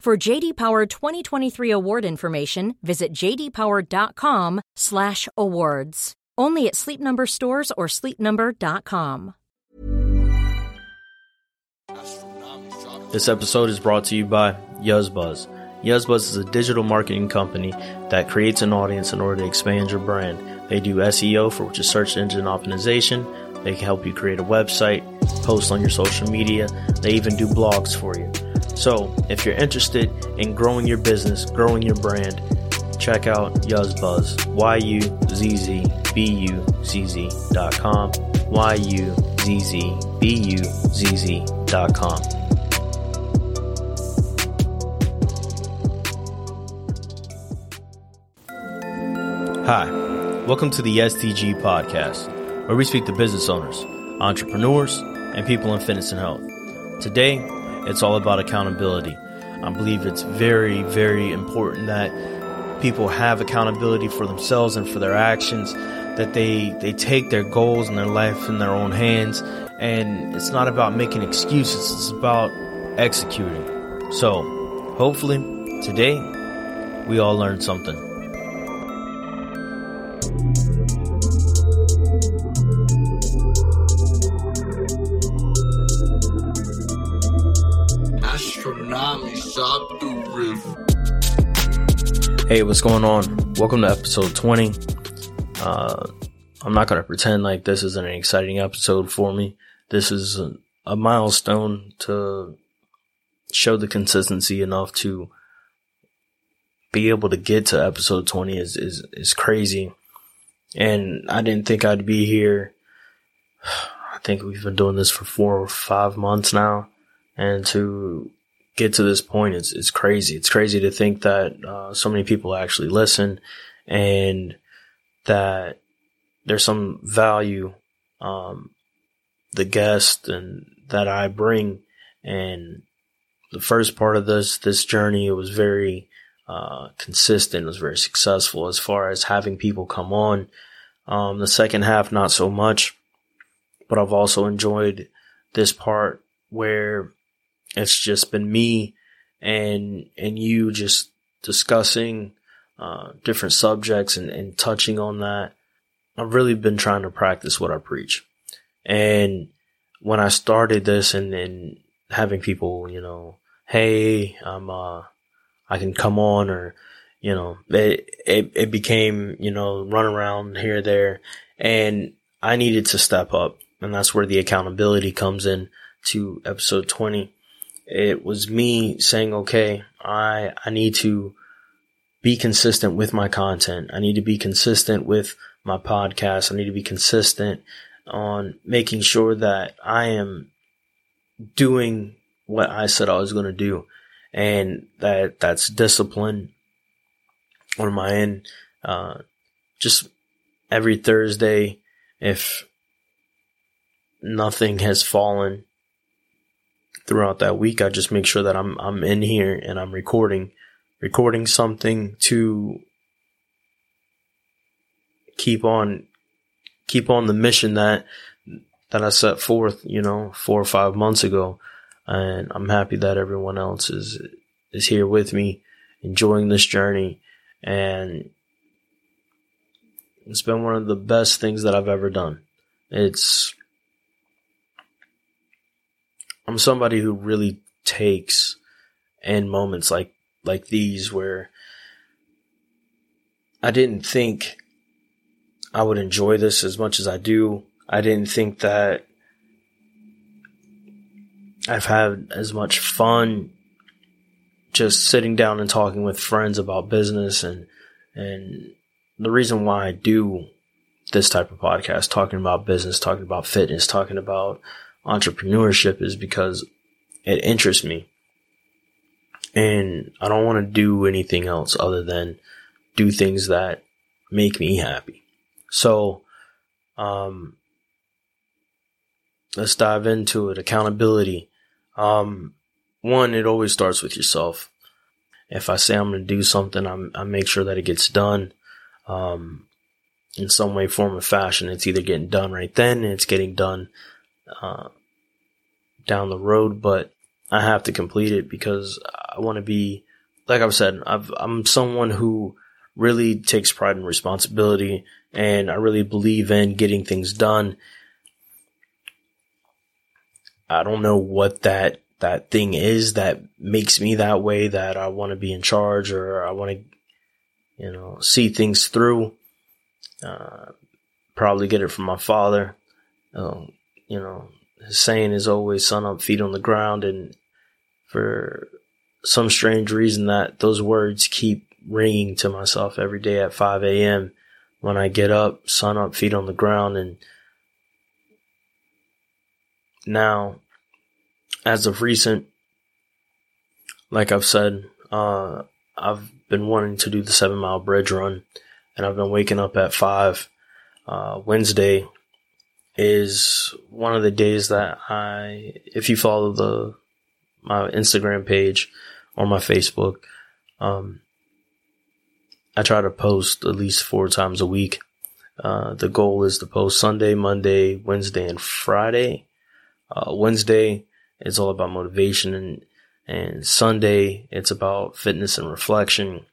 For JD Power 2023 award information, visit jdpower.com/awards. Only at Sleep Number stores or sleepnumber.com. This episode is brought to you by Yuzzbuzz. Yuzzbuzz is a digital marketing company that creates an audience in order to expand your brand. They do SEO, for which is search engine optimization. They can help you create a website, post on your social media. They even do blogs for you. So, if you're interested in growing your business, growing your brand, check out Yuzzbuzz. Y U Z Z B U Z Z dot com. Y U Z Z B U Z Z dot com. Hi, welcome to the SDG podcast, where we speak to business owners, entrepreneurs, and people in fitness and health. Today, it's all about accountability. I believe it's very, very important that people have accountability for themselves and for their actions, that they, they take their goals and their life in their own hands. And it's not about making excuses, it's about executing. So, hopefully, today, we all learned something. Hey, what's going on? Welcome to episode 20. Uh, I'm not going to pretend like this isn't an exciting episode for me. This is a, a milestone to show the consistency enough to be able to get to episode 20 is, is, is crazy. And I didn't think I'd be here. I think we've been doing this for four or five months now. And to get to this point, it's, it's crazy. It's crazy to think that, uh, so many people actually listen and that there's some value, um, the guest and that I bring. And the first part of this, this journey, it was very, uh, consistent. It was very successful as far as having people come on. Um, the second half, not so much, but I've also enjoyed this part where it's just been me and, and you just discussing, uh, different subjects and, and touching on that. I've really been trying to practice what I preach. And when I started this and, and having people, you know, hey, I'm, uh, I can come on or, you know, it, it, it became, you know, run around here, there, and I needed to step up. And that's where the accountability comes in to episode 20. It was me saying, okay, I, I need to be consistent with my content. I need to be consistent with my podcast. I need to be consistent on making sure that I am doing what I said I was going to do and that that's discipline on my end. Uh, just every Thursday, if nothing has fallen throughout that week, I just make sure that I'm I'm in here and I'm recording recording something to keep on keep on the mission that that I set forth, you know, four or five months ago. And I'm happy that everyone else is is here with me, enjoying this journey. And it's been one of the best things that I've ever done. It's I'm somebody who really takes in moments like like these where I didn't think I would enjoy this as much as I do. I didn't think that I've had as much fun just sitting down and talking with friends about business and and the reason why I do this type of podcast, talking about business, talking about fitness, talking about entrepreneurship is because it interests me. And I don't want to do anything else other than do things that make me happy. So, um, let's dive into it. Accountability. Um, one, it always starts with yourself. If I say I'm going to do something, I'm, I make sure that it gets done. Um, in some way, form, or fashion. It's either getting done right then and it's getting done, uh, down the road, but I have to complete it because I want to be, like I've said, I've, I'm someone who really takes pride and responsibility and I really believe in getting things done. I don't know what that that thing is that makes me that way that I want to be in charge or I want to you know see things through uh, probably get it from my father um, you know his saying is always sun up feet on the ground and for some strange reason that those words keep ringing to myself every day at 5 a.m. when I get up, sun up, feet on the ground. And now, as of recent, like I've said, uh, I've been wanting to do the seven mile bridge run and I've been waking up at five. Uh, Wednesday is one of the days that I, if you follow the, my Instagram page or my Facebook, um, I try to post at least four times a week. Uh, the goal is to post Sunday, Monday, Wednesday, and Friday. Uh, Wednesday, is all about motivation and, and Sunday, it's about fitness and reflection.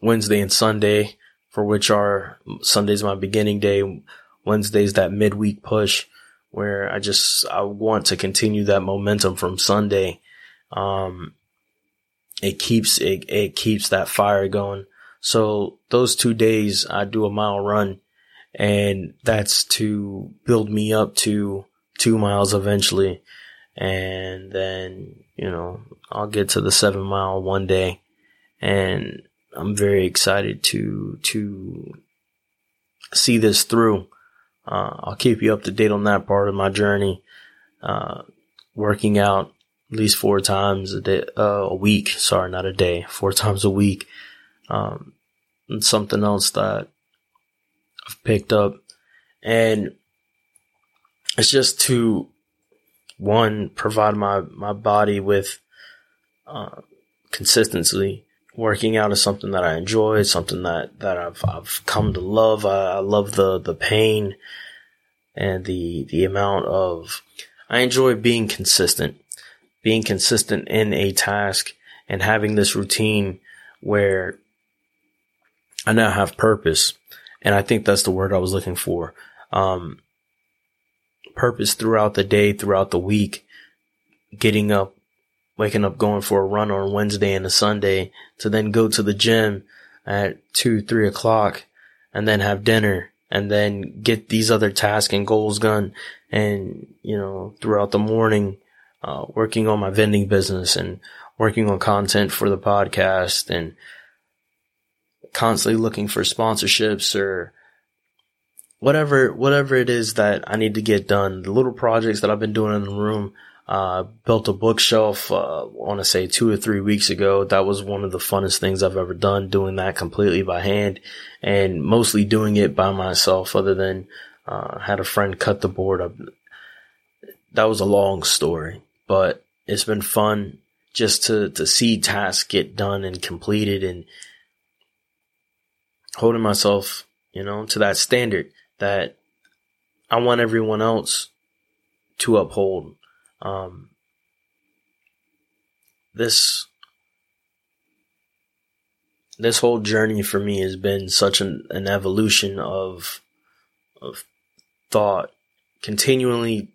Wednesday and Sunday, for which are Sunday's my beginning day. Wednesday's that midweek push where I just, I want to continue that momentum from Sunday. Um, it keeps, it, it keeps that fire going. So those two days I do a mile run and that's to build me up to two miles eventually. And then, you know, I'll get to the seven mile one day and I'm very excited to, to see this through. Uh, I'll keep you up to date on that part of my journey. Uh, working out at least four times a day, uh, a week. Sorry, not a day, four times a week. Um, and something else that I've picked up and it's just to one, provide my, my body with, uh, consistency. Working out is something that I enjoy, something that, that I've, I've come to love. I, I love the, the pain and the, the amount of, I enjoy being consistent being consistent in a task and having this routine where I now have purpose. And I think that's the word I was looking for. Um, purpose throughout the day, throughout the week, getting up, waking up, going for a run on Wednesday and a Sunday to then go to the gym at two, three o'clock and then have dinner and then get these other tasks and goals done. And, you know, throughout the morning, uh, working on my vending business and working on content for the podcast and constantly looking for sponsorships or whatever, whatever it is that I need to get done. The little projects that I've been doing in the room, uh, built a bookshelf, uh, I want to say two or three weeks ago. That was one of the funnest things I've ever done, doing that completely by hand and mostly doing it by myself other than, uh, had a friend cut the board up. That was a long story but it's been fun just to, to see tasks get done and completed and holding myself, you know, to that standard that I want everyone else to uphold. Um, this this whole journey for me has been such an, an evolution of of thought, continually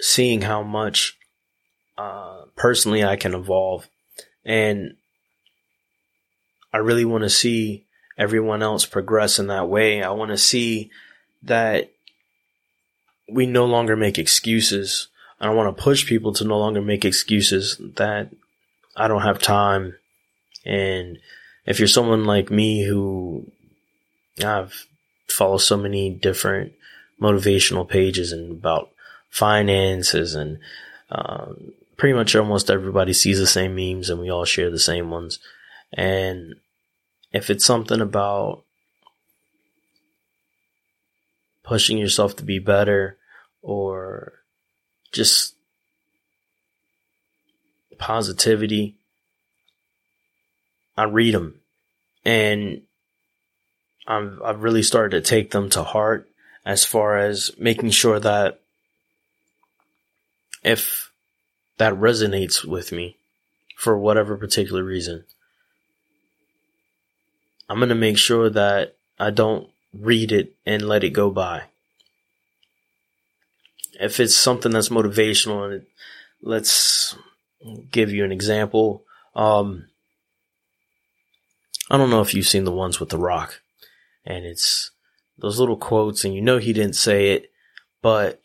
seeing how much uh, personally I can evolve, and I really want to see everyone else progress in that way. I want to see that we no longer make excuses. I don't want to push people to no longer make excuses that I don't have time. And if you're someone like me who I've followed so many different motivational pages and about finances and um, pretty much almost everybody sees the same memes and we all share the same ones. And if it's something about pushing yourself to be better or just positivity, I read them and I've, I've really started to take them to heart as far as making sure that if that resonates with me for whatever particular reason, I'm going to make sure that I don't read it and let it go by. If it's something that's motivational and let's give you an example. Um, I don't know if you've seen the ones with The Rock and it's those little quotes and you know he didn't say it, but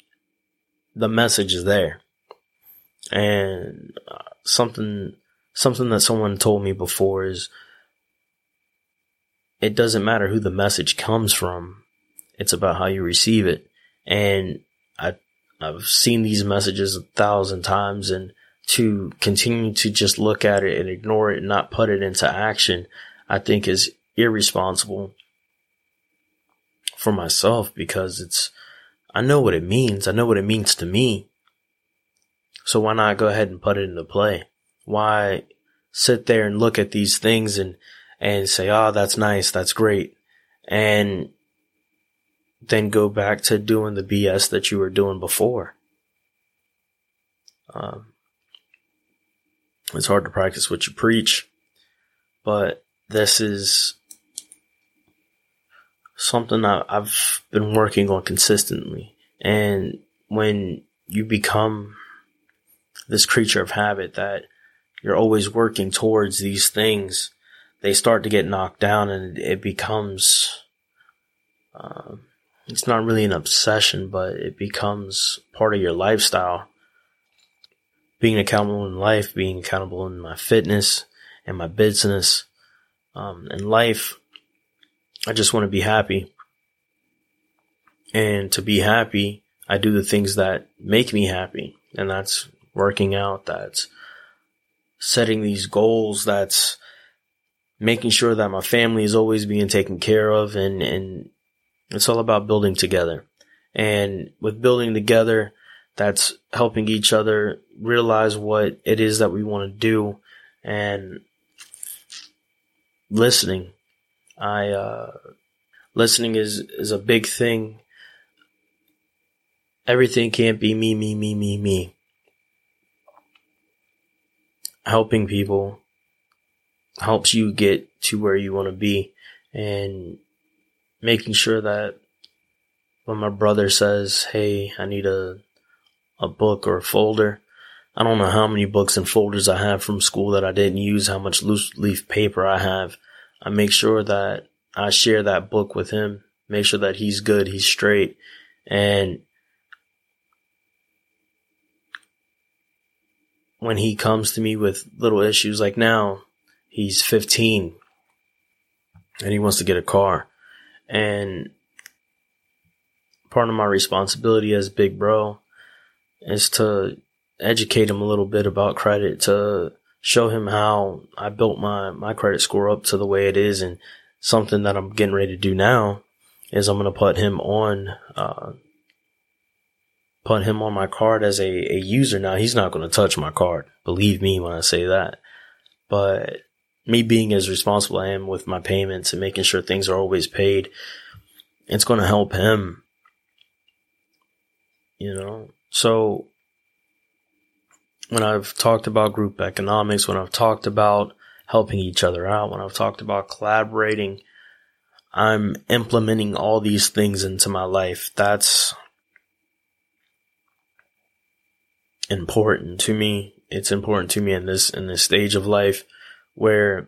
the message is there. And uh, something, something that someone told me before is it doesn't matter who the message comes from. It's about how you receive it. And I, I've seen these messages a thousand times and to continue to just look at it and ignore it and not put it into action, I think is irresponsible for myself because it's, I know what it means. I know what it means to me. So why not go ahead and put it into play? Why sit there and look at these things and and say, oh, that's nice. That's great. And then go back to doing the BS that you were doing before. Um, it's hard to practice what you preach, but this is something I've been working on consistently. And when you become this creature of habit that you're always working towards these things, they start to get knocked down and it becomes, uh, it's not really an obsession, but it becomes part of your lifestyle. Being accountable in life, being accountable in my fitness and my business, um, in life, I just want to be happy. And to be happy, I do the things that make me happy. And that's working out. That's setting these goals. That's making sure that my family is always being taken care of and, and it's all about building together. And with building together, that's helping each other realize what it is that we want to do and listening. I, uh, listening is, is a big thing. Everything can't be me, me, me, me, me. Helping people helps you get to where you want to be and making sure that when my brother says, Hey, I need a, a book or a folder, I don't know how many books and folders I have from school that I didn't use, how much loose leaf paper I have. I make sure that I share that book with him, make sure that he's good, he's straight, and when he comes to me with little issues like now, he's 15 and he wants to get a car. And part of my responsibility as big bro is to educate him a little bit about credit, to show him how I built my, my credit score up to the way it is. And something that I'm getting ready to do now is I'm going to put him on, uh, put him on my card as a, a user. Now he's not going to touch my card. Believe me when I say that. But me being as responsible I am with my payments and making sure things are always paid, it's going to help him. You know, so when I've talked about group economics, when I've talked about helping each other out, when I've talked about collaborating, I'm implementing all these things into my life. That's important to me. It's important to me in this in this stage of life where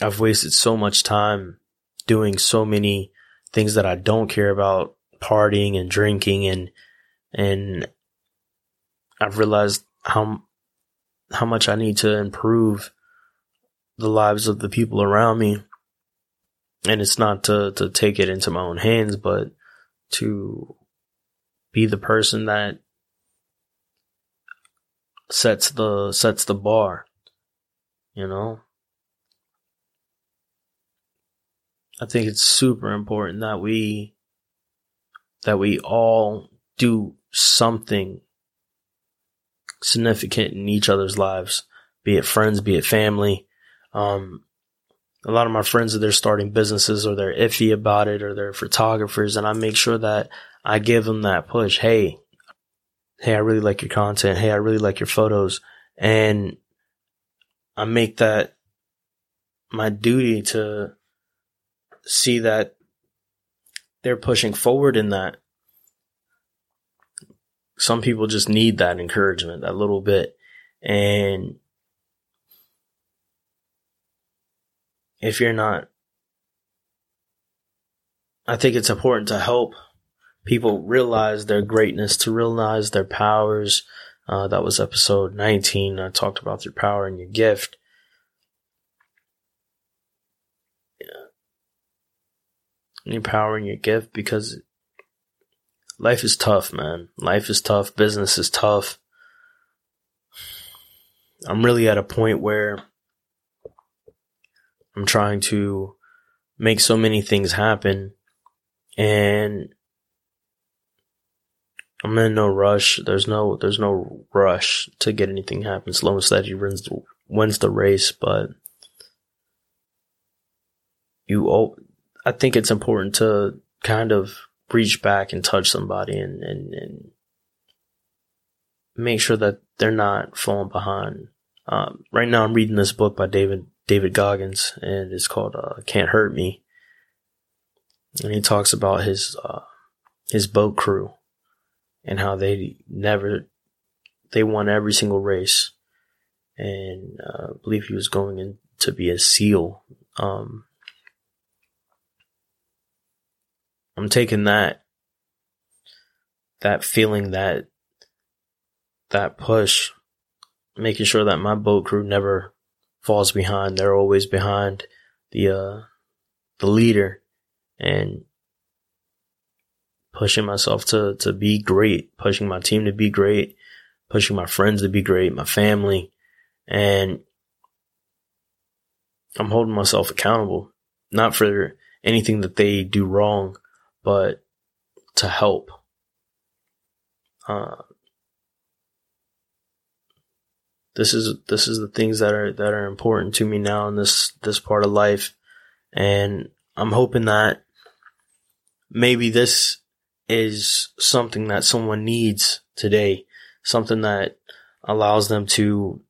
I've wasted so much time doing so many things that I don't care about, partying and drinking and and I've realized how how much I need to improve the lives of the people around me. And it's not to to take it into my own hands, but to be the person that sets the sets the bar. You know? I think it's super important that we that we all do something significant in each other's lives, be it friends, be it family. Um, a lot of my friends, that they're starting businesses or they're iffy about it or they're photographers and I make sure that I give them that push. Hey, hey, I really like your content. Hey, I really like your photos. And I make that my duty to see that they're pushing forward in that. Some people just need that encouragement, that little bit. And if you're not, I think it's important to help people realize their greatness, to realize their powers. Uh, that was episode 19. I talked about your power and your gift. Yeah. Your power and your gift because life is tough, man. Life is tough. Business is tough. I'm really at a point where I'm trying to make so many things happen and I'm in no rush. There's no there's no rush to get anything happen. Slow and steady wins the, wins the race, but you I think it's important to kind of reach back and touch somebody and, and, and make sure that they're not falling behind. Um, right now, I'm reading this book by David David Goggins, and it's called uh, "Can't Hurt Me," and he talks about his uh, his boat crew and how they never they won every single race, and uh, I believe he was going in to be a SEAL. Um, I'm taking that that feeling that that push, making sure that my boat crew never falls behind. They're always behind the uh, the leader, and pushing myself to, to be great, pushing my team to be great, pushing my friends to be great, my family. And I'm holding myself accountable, not for anything that they do wrong, but to help. Uh, this is this is the things that are that are important to me now in this this part of life, and I'm hoping that maybe this is something that someone needs today, something that allows them to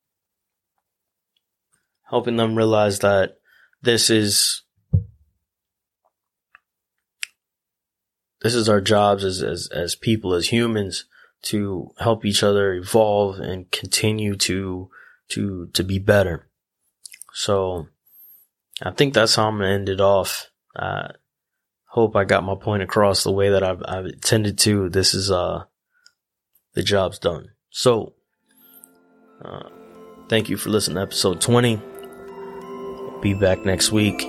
helping them realize that this is this is our jobs as as as people as humans to help each other evolve and continue to to to be better. So I think that's how I'm gonna end it off. Uh, hope I got my point across the way that I've, I've intended to. This is, uh, the job's done. So, uh, thank you for listening to episode 20. be back next week.